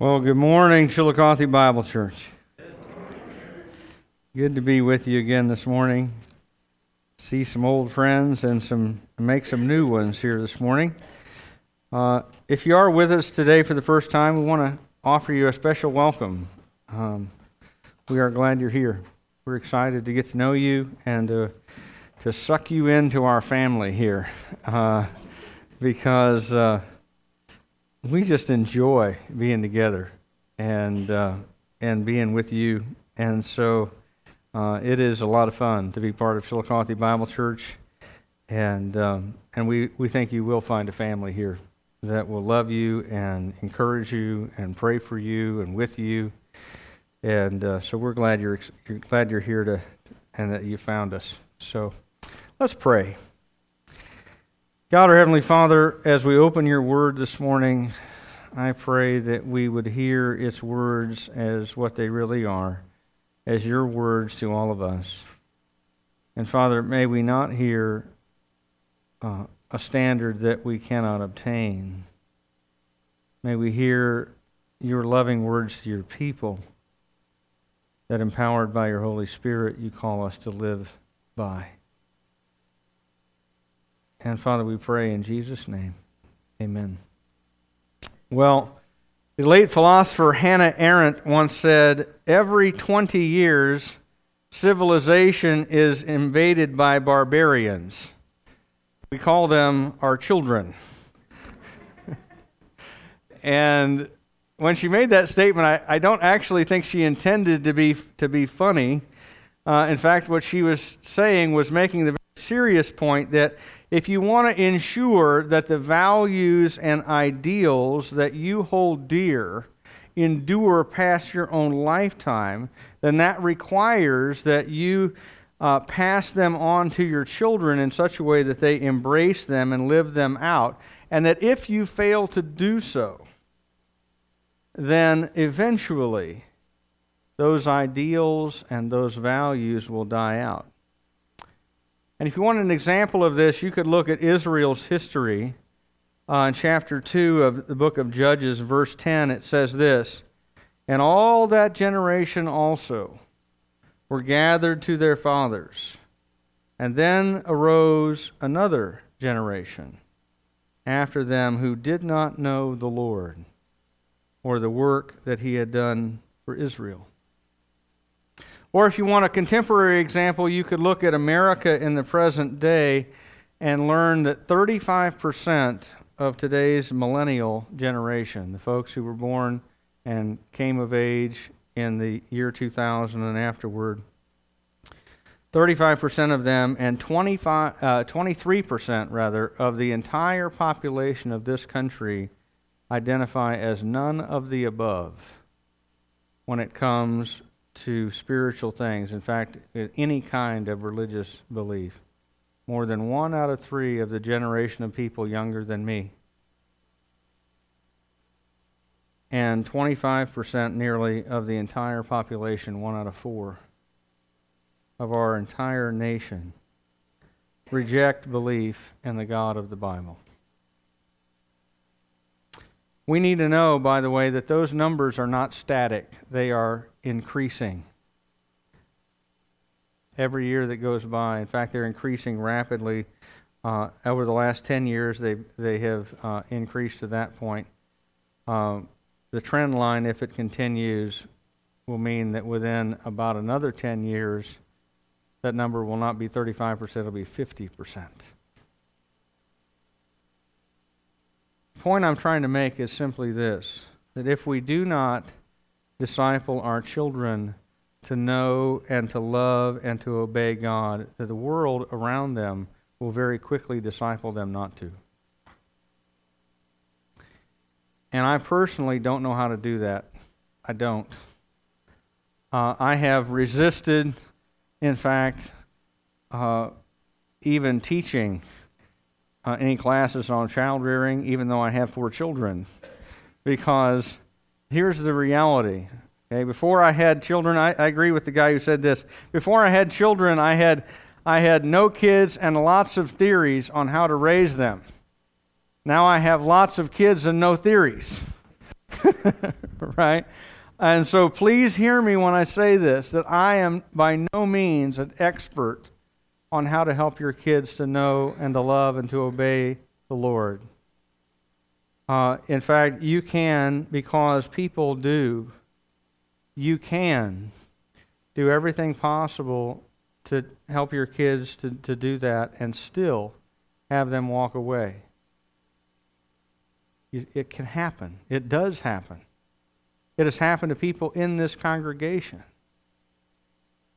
Well, good morning, Chillicothe Bible Church. Good to be with you again this morning. See some old friends and some make some new ones here this morning. Uh, if you are with us today for the first time, we want to offer you a special welcome. Um, we are glad you're here. We're excited to get to know you and to, to suck you into our family here uh, because. Uh, we just enjoy being together and uh, and being with you. And so uh, it is a lot of fun to be part of Chillicothe Bible Church, and um, and we we think you will find a family here that will love you and encourage you and pray for you and with you. And uh, so we're glad you're, you're glad you're here to and that you found us. So let's pray. God, our Heavenly Father, as we open your word this morning, I pray that we would hear its words as what they really are, as your words to all of us. And Father, may we not hear uh, a standard that we cannot obtain. May we hear your loving words to your people that, empowered by your Holy Spirit, you call us to live by. And Father, we pray in Jesus' name. Amen. Well, the late philosopher Hannah Arendt once said every 20 years, civilization is invaded by barbarians. We call them our children. and when she made that statement, I, I, don't actually think she intended to be, to be funny. Uh, in fact, what she was saying was making the serious point that if you want to ensure that the values and ideals that you hold dear endure past your own lifetime, then that requires that you uh, pass them on to your children in such a way that they embrace them and live them out. And that if you fail to do so, then eventually those ideals and those values will die out. And if you want an example of this, you could look at Israel's history. Uh, in chapter 2 of the book of Judges, verse 10, it says this And all that generation also were gathered to their fathers. And then arose another generation after them who did not know the Lord or the work that he had done for Israel. Or if you want a contemporary example, you could look at America in the present day and learn that 35% of today's millennial generation, the folks who were born and came of age in the year 2000 and afterward, 35% of them and 25, uh, 23% rather of the entire population of this country identify as none of the above when it comes to spiritual things, in fact, any kind of religious belief. More than one out of three of the generation of people younger than me. And 25% nearly of the entire population, one out of four of our entire nation, reject belief in the God of the Bible. We need to know, by the way, that those numbers are not static, they are increasing. Every year that goes by, in fact, they're increasing rapidly. Uh, over the last 10 years, they, they have uh, increased to that point. Uh, the trend line, if it continues, will mean that within about another 10 years, that number will not be 35%, it'll be 50%. Point I'm trying to make is simply this that if we do not disciple our children to know and to love and to obey God, that the world around them will very quickly disciple them not to. And I personally don't know how to do that. I don't. Uh, I have resisted, in fact, uh, even teaching uh, any classes on child rearing, even though I have four children. Because here's the reality. Okay, before I had children, I, I agree with the guy who said this. Before I had children, I had, I had no kids and lots of theories on how to raise them. Now I have lots of kids and no theories. right? And so please hear me when I say this that I am by no means an expert on how to help your kids to know and to love and to obey the Lord. Uh, in fact, you can because people do. You can do everything possible to help your kids to, to do that and still have them walk away. It can happen. It does happen. It has happened to people in this congregation.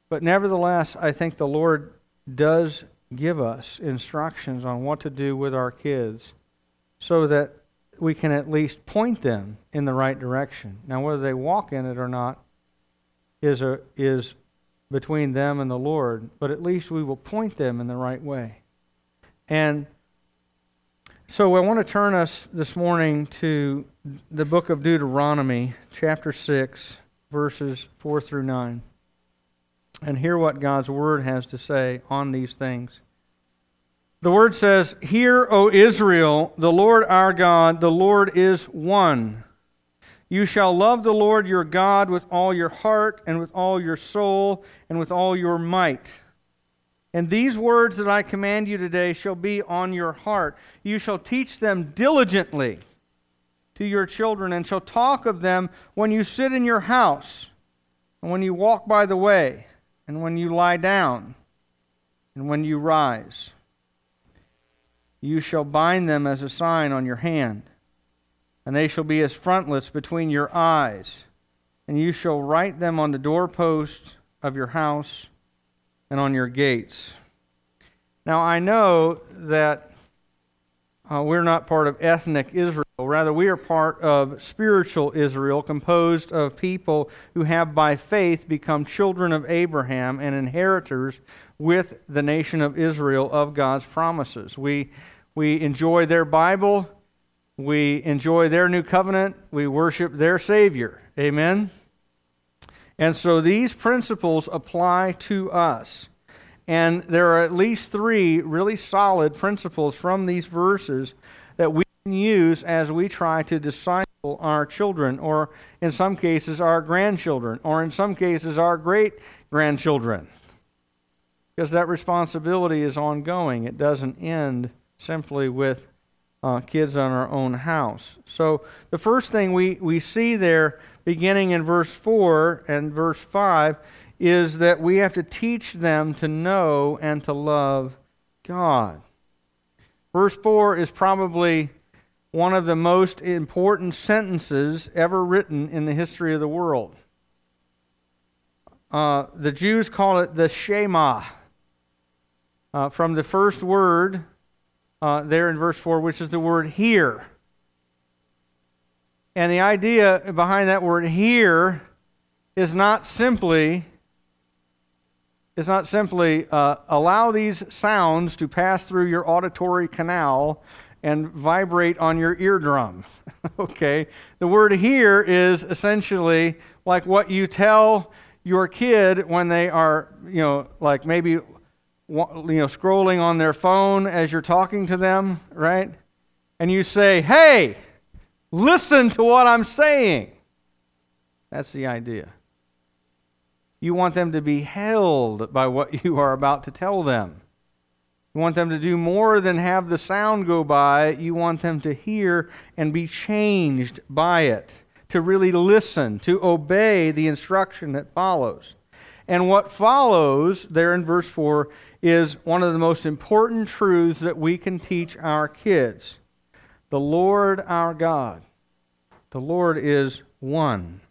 But nevertheless, I think the Lord does give us instructions on what to do with our kids so that we can at least point them in the right direction. Now, whether they walk in it or not is, a, is between them and the Lord, but at least we will point them in the right way. And so I want to turn us this morning to the book of Deuteronomy, chapter 6, verses 4 through 9, and hear what God's word has to say on these things. The word says, Hear, O Israel, the Lord our God, the Lord is one. You shall love the Lord your God with all your heart, and with all your soul, and with all your might. And these words that I command you today shall be on your heart. You shall teach them diligently to your children, and shall talk of them when you sit in your house, and when you walk by the way, and when you lie down, and when you rise. You shall bind them as a sign on your hand, and they shall be as frontlets between your eyes. And you shall write them on the doorposts of your house and on your gates. Now, I know that uh, we're not part of ethnic Israel. Rather, we are part of spiritual Israel, composed of people who have by faith become children of Abraham and inheritors with the nation of Israel of God's promises. We, we enjoy their Bible, we enjoy their new covenant, we worship their Savior. Amen? And so these principles apply to us. And there are at least three really solid principles from these verses that we use as we try to disciple our children, or in some cases, our grandchildren, or in some cases, our great grandchildren because that responsibility is ongoing. It doesn't end simply with uh, kids on our own house. So the first thing we, we see there, beginning in verse 4 and verse 5, is that we have to teach them to know and to love God. Verse 4 is probably one of the most important sentences ever written in the history of the world. Uh, the Jews call it the Shema uh, from the first word uh, there in verse 4, which is the word hear. And the idea behind that word hear is not simply is not simply uh, allow these sounds to pass through your auditory canal and vibrate on your eardrum. okay? The word hear is essentially like what you tell your kid when they are, you know, like maybe you know, scrolling on their phone as you're talking to them, right? And you say, hey, listen to what I'm saying. That's the idea. You want them to be held by what you are about to tell them. You want them to do more than have the sound go by. You want them to hear and be changed by it, to really listen, to obey the instruction that follows. And what follows there in verse 4 is one of the most important truths that we can teach our kids. The Lord our God. The Lord is one.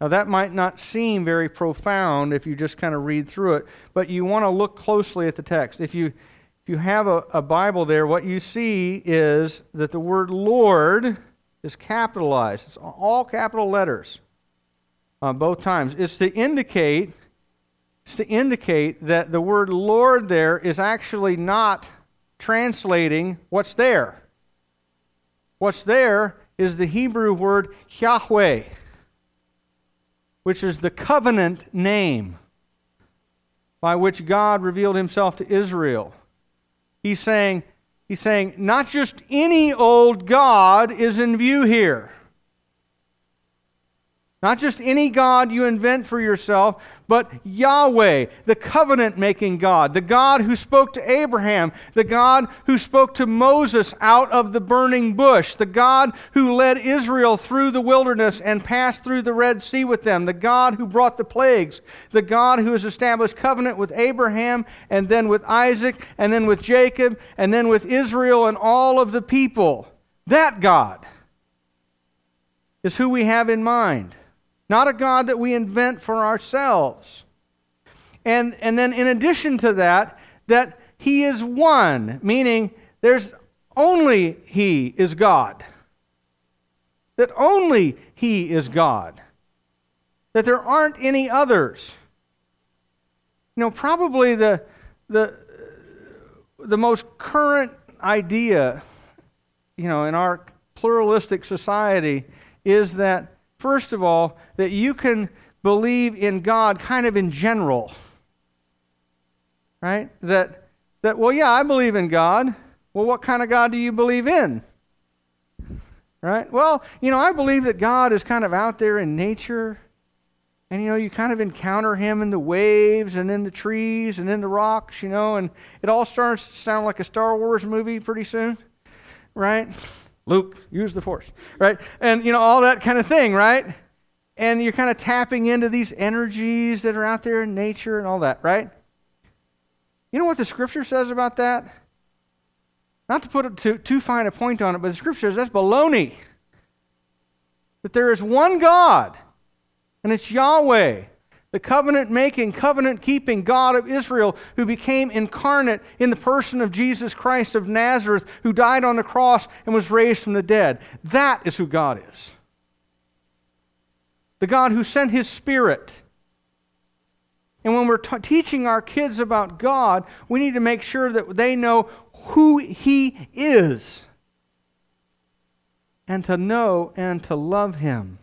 Now, that might not seem very profound if you just kind of read through it, but you want to look closely at the text. If you, you have a, a Bible there, what you see is that the word Lord is capitalized. It's all capital letters uh, both times. It's to indicate it's to indicate that the word Lord there is actually not translating what's there. What's there is the Hebrew word Yahweh, which is the covenant name by which God revealed himself to Israel. He's saying, he's saying, not just any old God is in view here. Not just any God you invent for yourself, but Yahweh, the covenant making God, the God who spoke to Abraham, the God who spoke to Moses out of the burning bush, the God who led Israel through the wilderness and passed through the Red Sea with them, the God who brought the plagues, the God who has established covenant with Abraham and then with Isaac and then with Jacob and then with Israel and all of the people. That God is who we have in mind not a God that we invent for ourselves. And, and then, in addition to that, that He is one, meaning there's only He is God. That only He is God. That there aren't any others. You know, probably the, the, the most current idea, you know, in our pluralistic society is that first of all, that you can believe in God kind of in general. Right? That, that, well, yeah, I believe in God. Well, what kind of God do you believe in? Right? Well, you know, I believe that God is kind of out there in nature. And, you know, you kind of encounter him in the waves and in the trees and in the rocks, you know, and it all starts to sound like a Star Wars movie pretty soon. Right? Luke, use the force, right? And, you know, all that kind of thing, right? And you're kind of tapping into these energies that are out there in nature and all that, right? You know what the scripture says about that? Not to put too, too fine a point on it, but the scripture says that's baloney. That there is one God, and it's Yahweh the covenant making, covenant keeping God of Israel who became incarnate in the person of Jesus Christ of Nazareth, who died on the cross and was raised from the dead. That is who God is. The God who sent his Spirit. And when we're t- teaching our kids about God, we need to make sure that they know who he is and to know and to love him.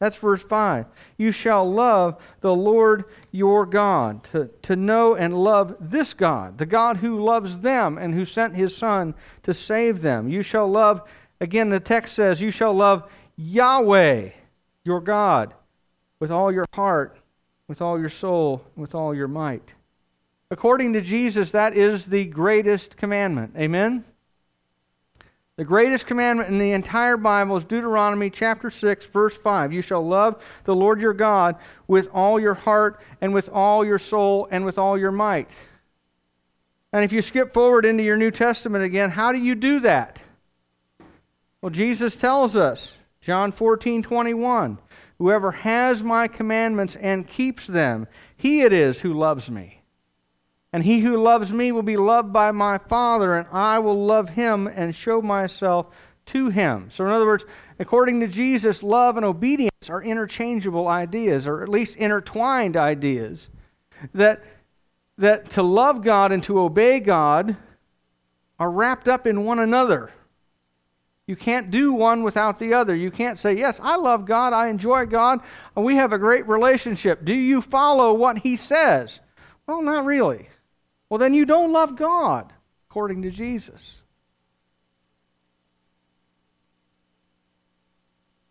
That's verse 5. You shall love the Lord your God, to, to know and love this God, the God who loves them and who sent his Son to save them. You shall love, again, the text says, you shall love Yahweh, your God, with all your heart, with all your soul, with all your might. According to Jesus, that is the greatest commandment. Amen? The greatest commandment in the entire Bible is Deuteronomy chapter 6, verse 5. You shall love the Lord your God with all your heart and with all your soul and with all your might. And if you skip forward into your New Testament again, how do you do that? Well, Jesus tells us, John 14, 21, whoever has my commandments and keeps them, he it is who loves me. And he who loves me will be loved by my Father, and I will love him and show myself to him. So, in other words, according to Jesus, love and obedience are interchangeable ideas, or at least intertwined ideas. That, that to love God and to obey God are wrapped up in one another. You can't do one without the other. You can't say, Yes, I love God, I enjoy God, and we have a great relationship. Do you follow what He says? Well, not really. Well, then you don't love God, according to Jesus.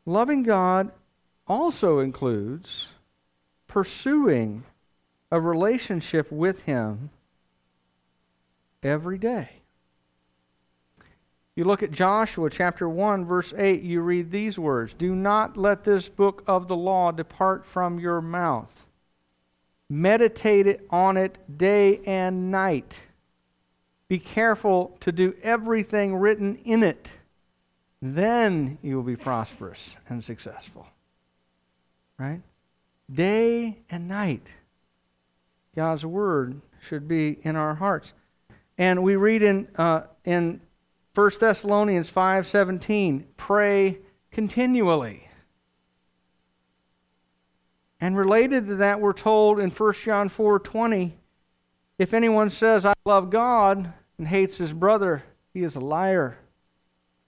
Loving God also includes pursuing a relationship with Him every day. You look at Joshua chapter 1, verse 8, you read these words Do not let this book of the law depart from your mouth Meditate on it day and night. Be careful to do everything written in it. Then you will be prosperous and successful. Right? Day and night. God's word should be in our hearts. And we read in, uh, in 1 Thessalonians 5:17, pray continually. And related to that, we're told in 1 John 4:20, if anyone says, I love God and hates his brother, he is a liar,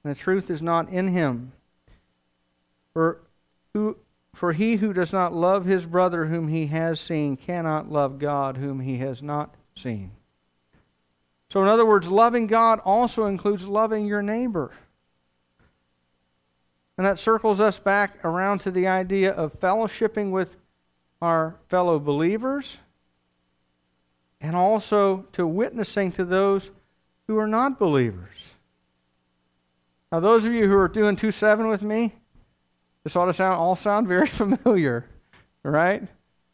and the truth is not in him. For, who, for he who does not love his brother whom he has seen cannot love God whom he has not seen. So, in other words, loving God also includes loving your neighbor. And that circles us back around to the idea of fellowshipping with our fellow believers and also to witnessing to those who are not believers. Now, those of you who are doing 2 7 with me, this ought to sound, all sound very familiar, right?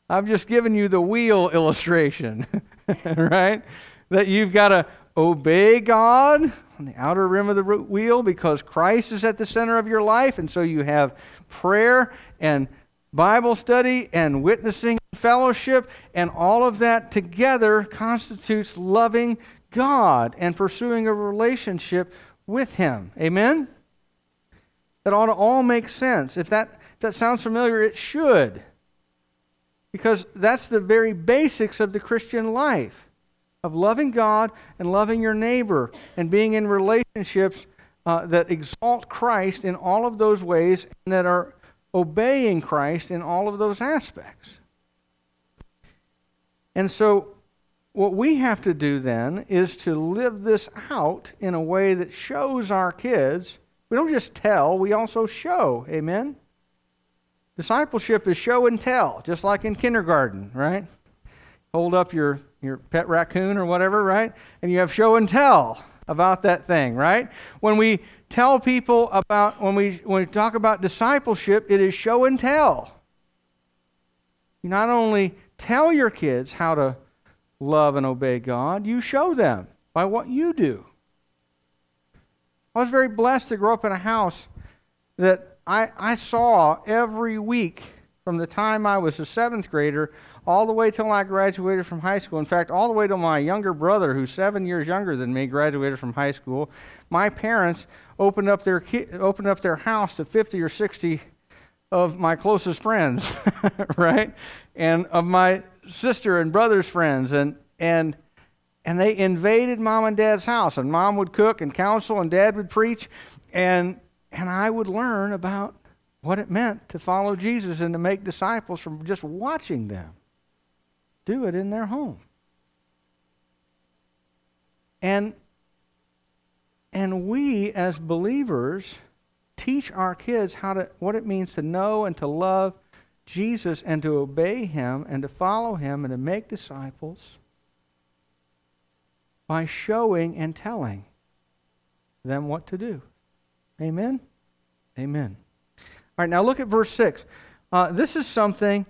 I've just given you the wheel illustration, right? That you've got to obey God on the outer rim of the wheel because Christ is at the center of your life. And so you have prayer and Bible study and witnessing fellowship, and all of that together constitutes loving God and pursuing a relationship with Him. Amen? That ought to all make sense. If that, if that sounds familiar, it should. Because that's the very basics of the Christian life of loving God and loving your neighbor and being in relationships uh, that exalt Christ in all of those ways and that are obeying Christ in all of those aspects. And so, what we have to do then is to live this out in a way that shows our kids. We don't just tell, we also show. Amen? Discipleship is show and tell, just like in kindergarten, right? Hold up your, your pet raccoon or whatever, right? And you have show and tell about that thing, right? When we tell people about, when we, when we talk about discipleship, it is show and tell. You not only tell your kids how to love and obey God, you show them by what you do. I was very blessed to grow up in a house that I, I saw every week from the time I was a seventh grader all the way till I graduated from high school. In fact, all the way till my younger brother, who's seven years younger than me, graduated from high school. My parents opened up their ki- opened up their house to 50 or 60 of my closest friends, right? And of my sister and brother's friends and and and they invaded mom and dad's house and mom would cook and counsel and dad would preach and and I would learn about what it meant to follow Jesus and to make disciples from just watching them do it in their home. And and we as believers teach our kids how to what it means to know and to love Jesus and to obey him and to follow him and to make disciples by showing and telling them what to do. Amen? Amen. All right, now look at verse 6. Uh, this is something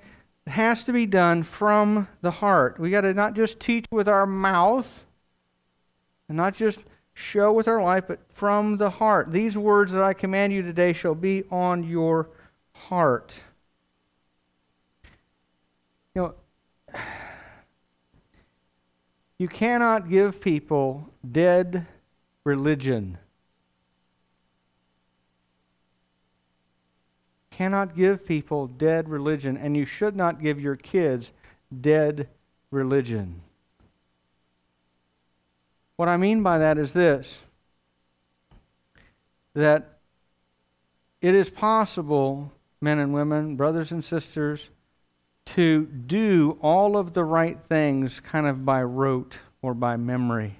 that has to be done from the heart. We got to not just teach with our mouth and not just show with our life, but from the heart. These words that I command you today shall be on your heart. You know, you cannot give people dead religion. Cannot give people dead religion, and you should not give your kids dead religion. What I mean by that is this that it is possible, men and women, brothers and sisters, to do all of the right things kind of by rote or by memory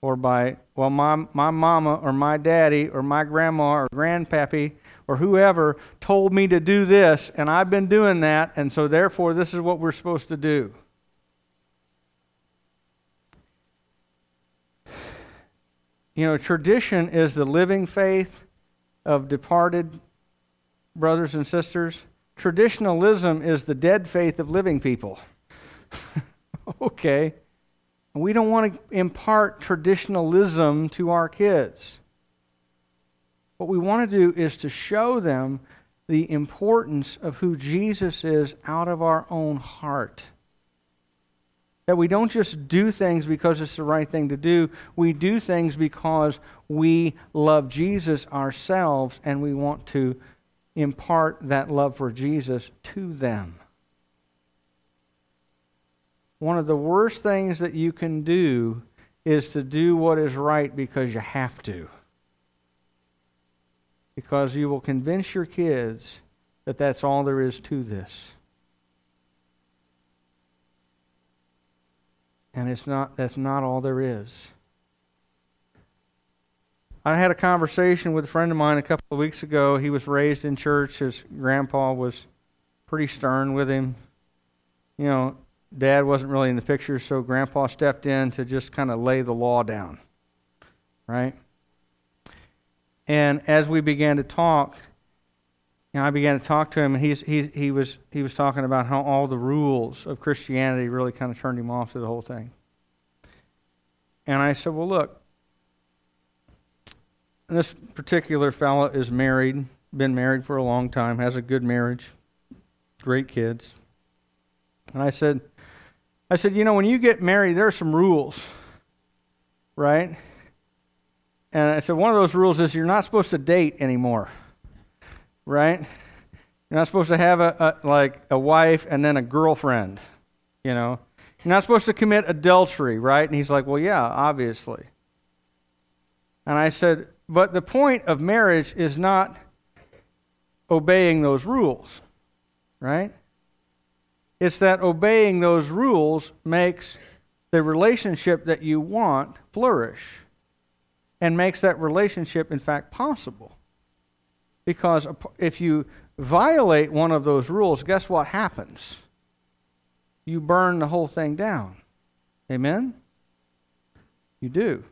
or by, well, my, my mama or my daddy or my grandma or grandpappy or whoever told me to do this, and I've been doing that, and so therefore this is what we're supposed to do. You know, tradition is the living faith of departed brothers and sisters. Traditionalism is the dead faith of living people. okay. We don't want to impart traditionalism to our kids. What we want to do is to show them the importance of who Jesus is out of our own heart. That we don't just do things because it's the right thing to do. We do things because we love Jesus ourselves and we want to impart that love for Jesus to them. One of the worst things that you can do is to do what is right because you have to. Because you will convince your kids that that's all there is to this. And it's not, that's not all there is. I had a conversation with a friend of mine a couple of weeks ago. He was raised in church. His grandpa was pretty stern with him. You know, dad wasn't really in the picture, so grandpa stepped in to just kind of lay the law down. Right? And as we began to talk, you know, I began to talk to him, and he's, he's, he, was, he was talking about how all the rules of Christianity really kind of turned him off to the whole thing. And I said, Well, look, this particular fellow is married, been married for a long time, has a good marriage, great kids. And I said, I said, you know, when you get married, there are some rules, right? And I said, one of those rules is you're not supposed to date anymore, right? You're not supposed to have a, a like a wife and then a girlfriend, you know. You're not supposed to commit adultery, right? And he's like, well, yeah, obviously. And I said, but the point of marriage is not obeying those rules, right? It's that obeying those rules makes the relationship that you want flourish and makes that relationship, in fact, possible. Because if you violate one of those rules, guess what happens? You burn the whole thing down. Amen? You do.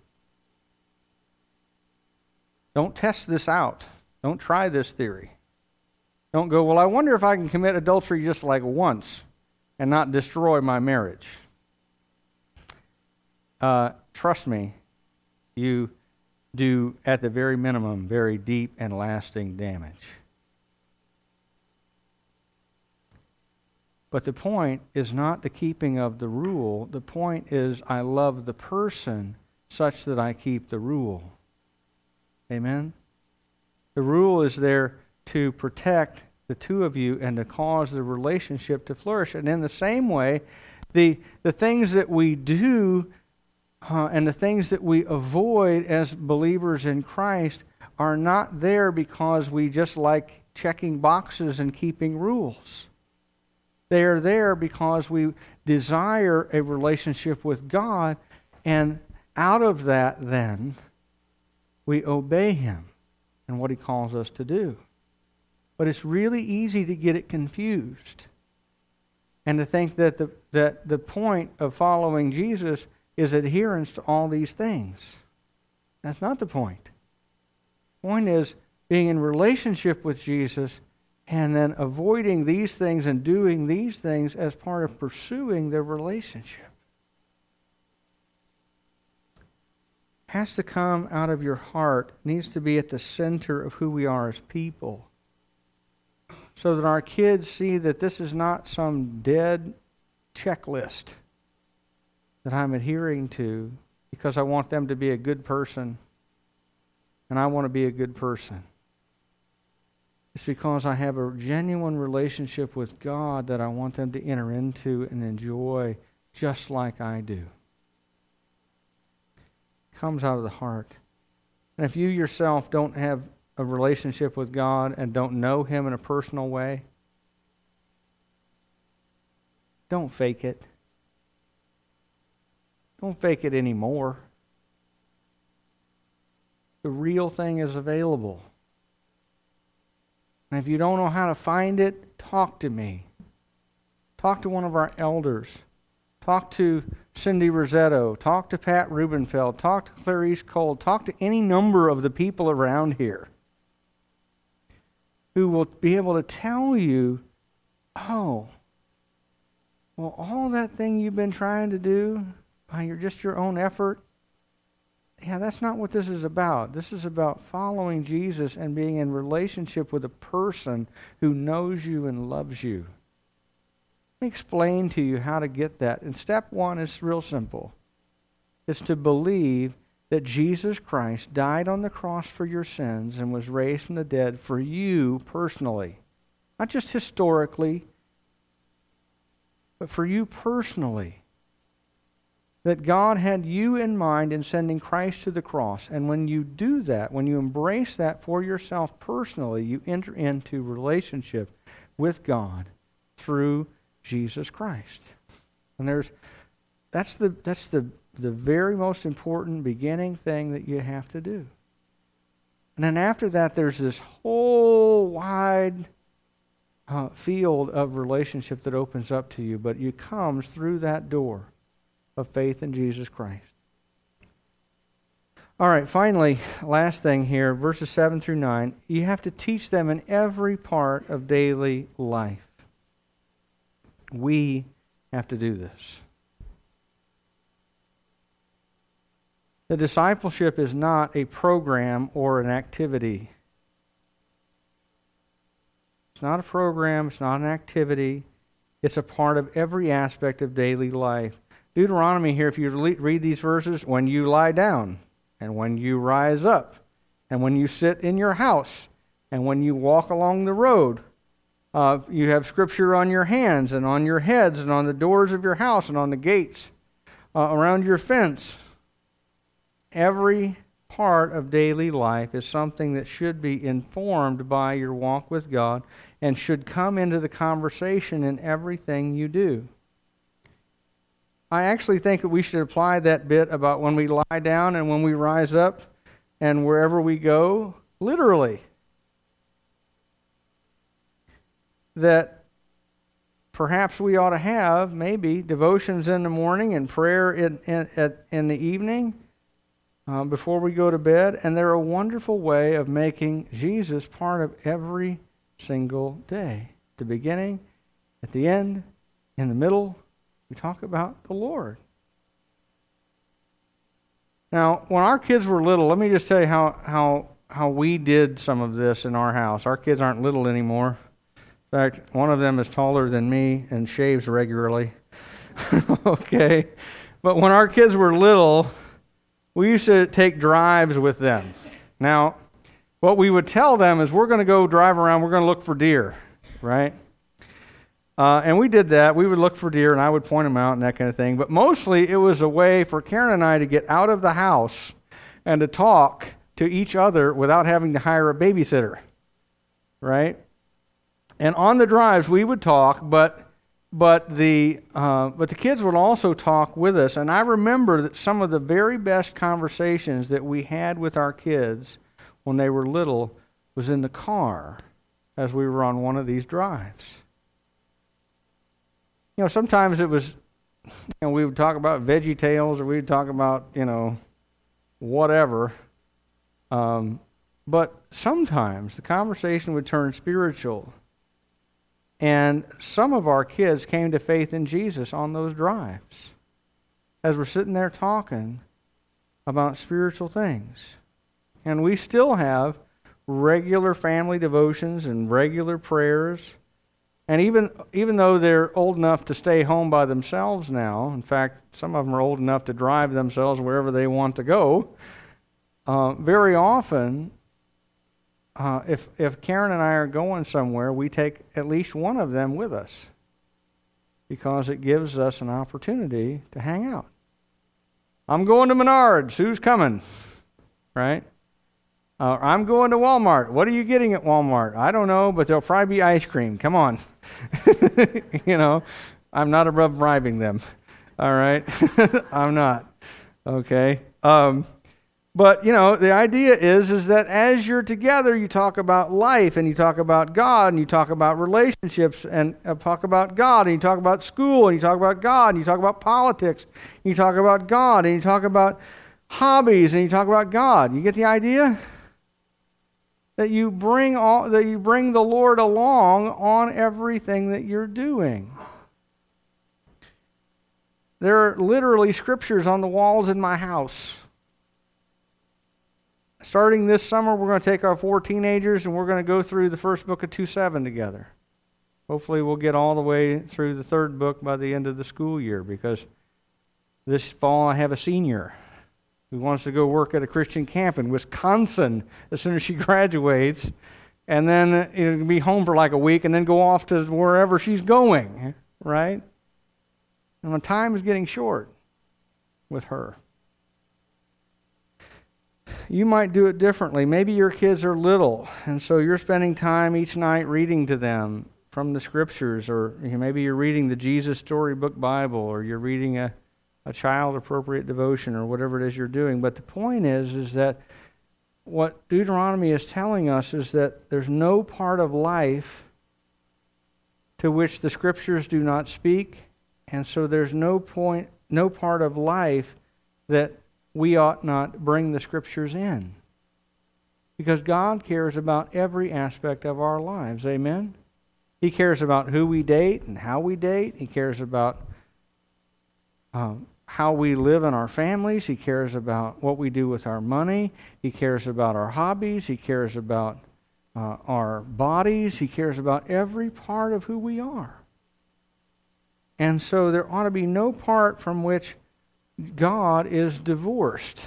Don't test this out. Don't try this theory. Don't go, well, I wonder if I can commit adultery just like once and not destroy my marriage. Uh, trust me, you do, at the very minimum, very deep and lasting damage. But the point is not the keeping of the rule. The point is, I love the person such that I keep the rule. Amen? The rule is there to protect the two of you and to cause the relationship to flourish. And in the same way, the, the things that we do uh, and the things that we avoid as believers in Christ are not there because we just like checking boxes and keeping rules. They are there because we desire a relationship with God, and out of that, then, we obey him and what he calls us to do. But it's really easy to get it confused and to think that the, that the point of following Jesus is adherence to all these things. That's not the point. The point is being in relationship with Jesus and then avoiding these things and doing these things as part of pursuing the relationship. has to come out of your heart, needs to be at the center of who we are as people. So that our kids see that this is not some dead checklist that I'm adhering to because I want them to be a good person and I want to be a good person. It's because I have a genuine relationship with God that I want them to enter into and enjoy just like I do comes out of the heart. And if you yourself don't have a relationship with God and don't know Him in a personal way, don't fake it. Don't fake it anymore. The real thing is available. And if you don't know how to find it, talk to me. Talk to one of our elders. Talk to Cindy Rosetto. Talk to Pat Rubenfeld. Talk to Clarice Cole. Talk to any number of the people around here who will be able to tell you, oh, well, all that thing you've been trying to do by your, just your own effort, yeah, that's not what this is about. This is about following Jesus and being in relationship with a person who knows you and loves you. Let me explain to you how to get that. And step one is real simple it's to believe that Jesus Christ died on the cross for your sins and was raised from the dead for you personally. Not just historically, but for you personally. That God had you in mind in sending Christ to the cross. And when you do that, when you embrace that for yourself personally, you enter into relationship with God through Jesus Christ. And there's that's the that's the the very most important beginning thing that you have to do. And then after that, there's this whole wide uh, field of relationship that opens up to you, but it comes through that door of faith in Jesus Christ. All right, finally, last thing here, verses 7 through 9. You have to teach them in every part of daily life. We have to do this. The discipleship is not a program or an activity. It's not a program, it's not an activity. It's a part of every aspect of daily life. Deuteronomy here, if you read these verses, when you lie down, and when you rise up, and when you sit in your house, and when you walk along the road, uh, you have scripture on your hands, and on your heads, and on the doors of your house, and on the gates, uh, around your fence. Every part of daily life is something that should be informed by your walk with God and should come into the conversation in everything you do. I actually think that we should apply that bit about when we lie down and when we rise up and wherever we go, literally. That perhaps we ought to have maybe devotions in the morning and prayer in, in, at, in the evening uh, before we go to bed. And they're a wonderful way of making Jesus part of every single day, the beginning, at the end, in the middle, we talk about the Lord. Now, when our kids were little, let me just tell you how, how, how we did some of this in our house. Our kids aren't little anymore. In fact, one of them is taller than me and shaves regularly. okay? But when our kids were little, we used to take drives with them. Now, what we would tell them is we're going to go drive around, we're going to look for deer, right? Uh, and we did that. We would look for deer, and I would point them out and that kind of thing. But mostly, it was a way for Karen and I to get out of the house and to talk to each other without having to hire a babysitter, right? And on the drives, we would talk, but but the uh, but the kids would also talk with us. And I remember that some of the very best conversations that we had with our kids when they were little was in the car as we were on one of these drives. Know, sometimes it was, you know, we would talk about Veggie Tales or we would talk about, you know, whatever. Um, but sometimes the conversation would turn spiritual. And some of our kids came to faith in Jesus on those drives as we're sitting there talking about spiritual things. And we still have regular family devotions and regular prayers. And even, even though they're old enough to stay home by themselves now, in fact, some of them are old enough to drive themselves wherever they want to go, uh, very often, uh, if, if Karen and I are going somewhere, we take at least one of them with us because it gives us an opportunity to hang out. I'm going to Menards. Who's coming? Right? Uh, I'm going to Walmart. What are you getting at Walmart? I don't know, but there'll probably be ice cream. Come on. you know, I'm not above bribing them. All right? I'm not. Okay? Um, but, you know, the idea is, is that as you're together, you talk about life and you talk about God and you talk about relationships and uh, talk about God and you talk about school and you talk about God and you talk about politics and you talk about God and you talk about hobbies and you talk about God. You get the idea? That you bring all, that you bring the Lord along on everything that you're doing. There are literally scriptures on the walls in my house. Starting this summer, we're going to take our four teenagers and we're going to go through the first book of 2 7 together. Hopefully, we'll get all the way through the third book by the end of the school year because this fall I have a senior who wants to go work at a Christian camp in Wisconsin as soon as she graduates, and then uh, you know, be home for like a week and then go off to wherever she's going, right? And the time is getting short with her. You might do it differently. Maybe your kids are little, and so you're spending time each night reading to them from the scriptures, or maybe you're reading the Jesus Storybook Bible, or you're reading a a child appropriate devotion or whatever it is you're doing. But the point is, is that what Deuteronomy is telling us is that there's no part of life to which the scriptures do not speak, and so there's no point, no part of life that we ought not bring the scriptures in. Because God cares about every aspect of our lives. Amen? He cares about who we date and how we date. He cares about um, how we live in our families. He cares about what we do with our money. He cares about our hobbies. He cares about uh, our bodies. He cares about every part of who we are. And so there ought to be no part from which God is divorced,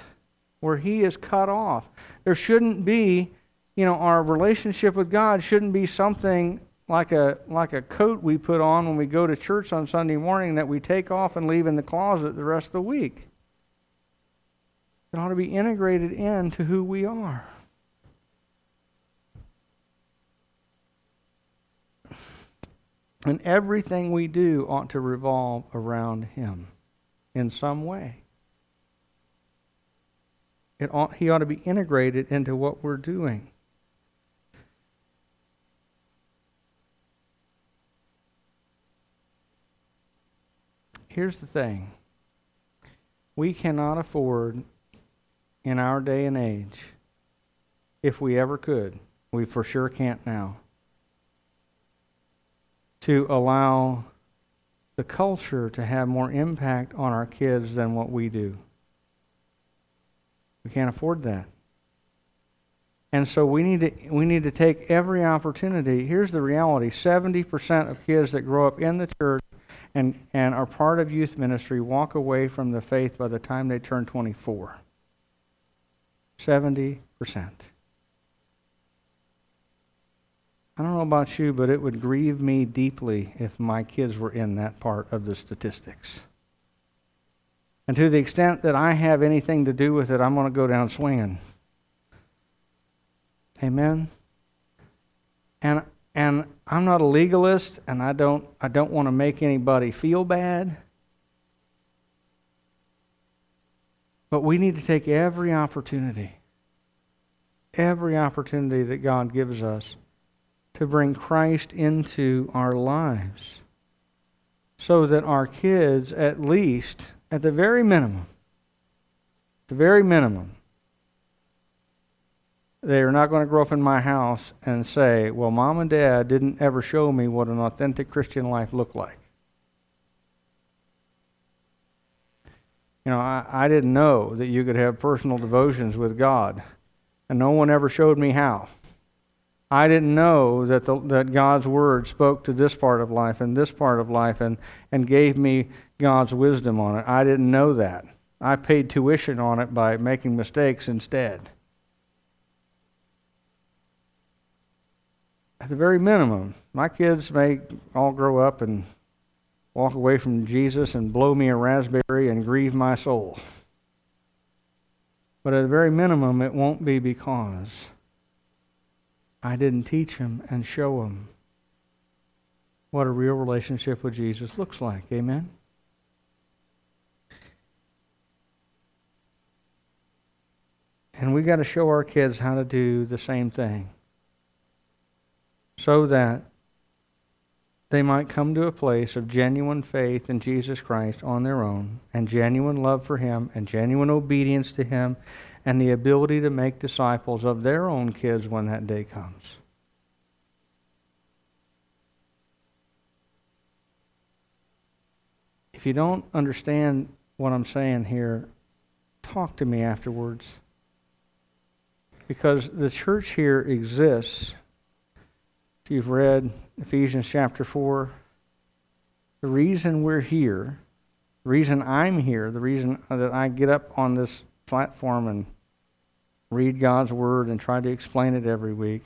where He is cut off. There shouldn't be, you know, our relationship with God shouldn't be something like a like a coat we put on when we go to church on Sunday morning that we take off and leave in the closet the rest of the week. It ought to be integrated into who we are. And everything we do ought to revolve around Him in some way. It ought, he ought to be integrated into what we're doing. Here's the thing we cannot afford, in our day and age, if we ever could, we for sure can't now, to allow the culture to have more impact on our kids than what we do. We can't afford that. And so we need to we need to take every opportunity. Here's the reality. 70% of kids that grow up in the church and, and are part of youth ministry walk away from the faith by the time they turn 24. 70%. I don't know about you, but it would grieve me deeply if my kids were in that part of the statistics. And to the extent that I have anything to do with it, I'm going to go down swinging. Amen. And and I'm not a legalist, and I don't, I don't want to make anybody feel bad. But we need to take every opportunity, every opportunity that God gives us to bring Christ into our lives so that our kids, at least, at the very minimum, the very minimum, they are not going to grow up in my house and say, well, mom and dad didn't ever show me what an authentic Christian life looked like. You know, I, I didn't know that you could have personal devotions with God, and no one ever showed me how. I didn't know that, the, that God's Word spoke to this part of life and this part of life and, and gave me God's wisdom on it. I didn't know that. I paid tuition on it by making mistakes instead. At the very minimum, my kids may all grow up and walk away from Jesus and blow me a raspberry and grieve my soul. But at the very minimum, it won't be because I didn't teach them and show them what a real relationship with Jesus looks like. Amen? And we got to show our kids how to do the same thing so that they might come to a place of genuine faith in Jesus Christ on their own, and genuine love for Him, and genuine obedience to Him, and the ability to make disciples of their own kids when that day comes. If you don't understand what I'm saying here, talk to me afterwards. Because the church here exists if you've read Ephesians chapter 4, the reason we're here, the reason I'm here, the reason that I get up on this platform and read God's Word and try to explain it every week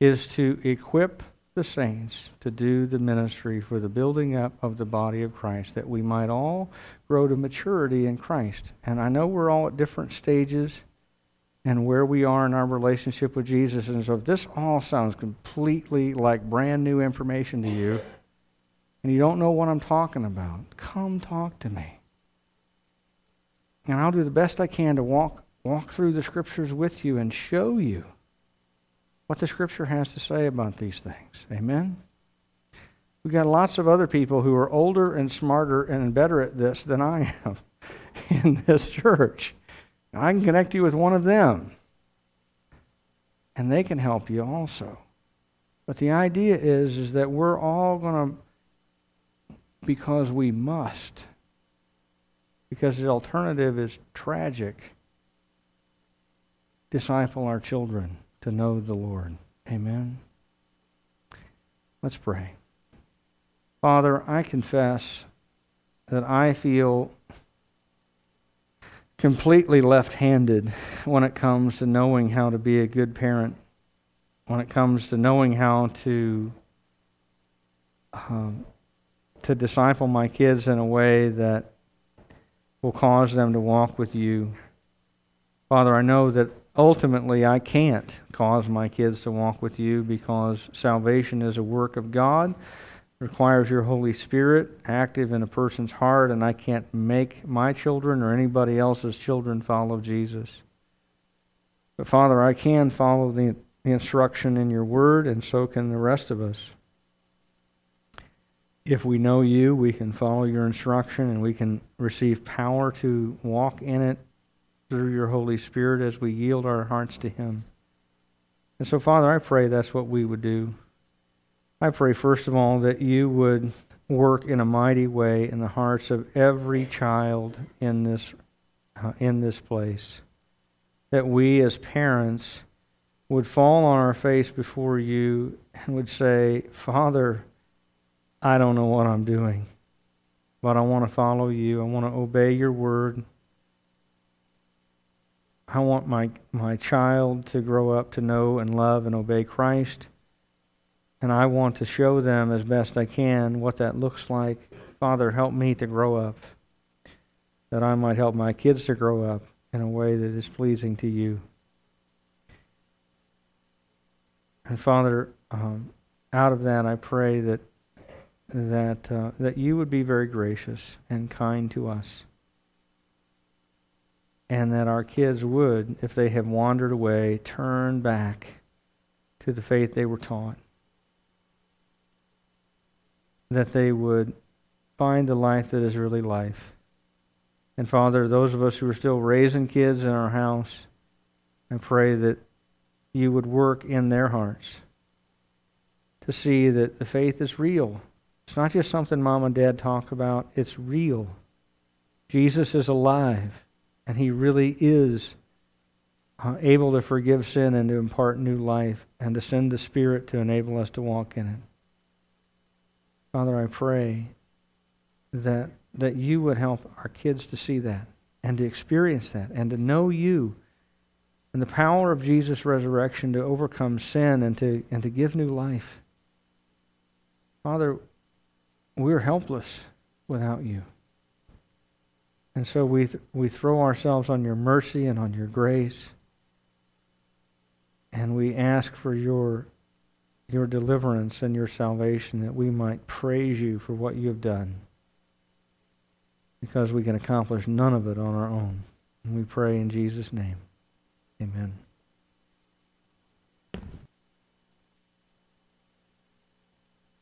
is to equip the saints to do the ministry for the building up of the body of Christ, that we might all grow to maturity in Christ. And I know we're all at different stages and where we are in our relationship with Jesus. And so if this all sounds completely like brand new information to you, and you don't know what I'm talking about, come talk to me. And I'll do the best I can to walk walk through the scriptures with you and show you what the scripture has to say about these things. Amen? We've got lots of other people who are older and smarter and better at this than I am in this church. I can connect you with one of them, and they can help you also. But the idea is, is that we're all going to, because we must, because the alternative is tragic, disciple our children to know the Lord. Amen. Let's pray. Father, I confess that I feel completely left handed when it comes to knowing how to be a good parent, when it comes to knowing how to. Um, to disciple my kids in a way that will cause them to walk with you. Father, I know that ultimately I can't cause my kids to walk with you because salvation is a work of God requires your Holy Spirit active in a person's heart, and I can't make my children or anybody else's children follow Jesus. But Father, I can follow the, the instruction in your word, and so can the rest of us. If we know you, we can follow your instruction and we can receive power to walk in it through your Holy Spirit as we yield our hearts to Him. And so, Father, I pray that's what we would do. I pray, first of all, that you would work in a mighty way in the hearts of every child in this, uh, in this place. That we as parents would fall on our face before you and would say, Father, I don't know what I'm doing, but I want to follow you. I want to obey your word. I want my, my child to grow up to know and love and obey Christ. And I want to show them as best I can what that looks like. Father, help me to grow up, that I might help my kids to grow up in a way that is pleasing to you. And Father, um, out of that, I pray that that uh, that you would be very gracious and kind to us, and that our kids would, if they have wandered away, turn back to the faith they were taught that they would find the life that is really life. And Father, those of us who are still raising kids in our house, I pray that you would work in their hearts to see that the faith is real. It's not just something mom and dad talk about, it's real. Jesus is alive, and he really is uh, able to forgive sin and to impart new life and to send the Spirit to enable us to walk in it. Father, I pray that, that you would help our kids to see that and to experience that and to know you and the power of Jesus' resurrection to overcome sin and to, and to give new life. Father, we're helpless without you. And so we, th- we throw ourselves on your mercy and on your grace. And we ask for your your deliverance and your salvation, that we might praise you for what you have done. Because we can accomplish none of it on our own. And we pray in Jesus' name. Amen.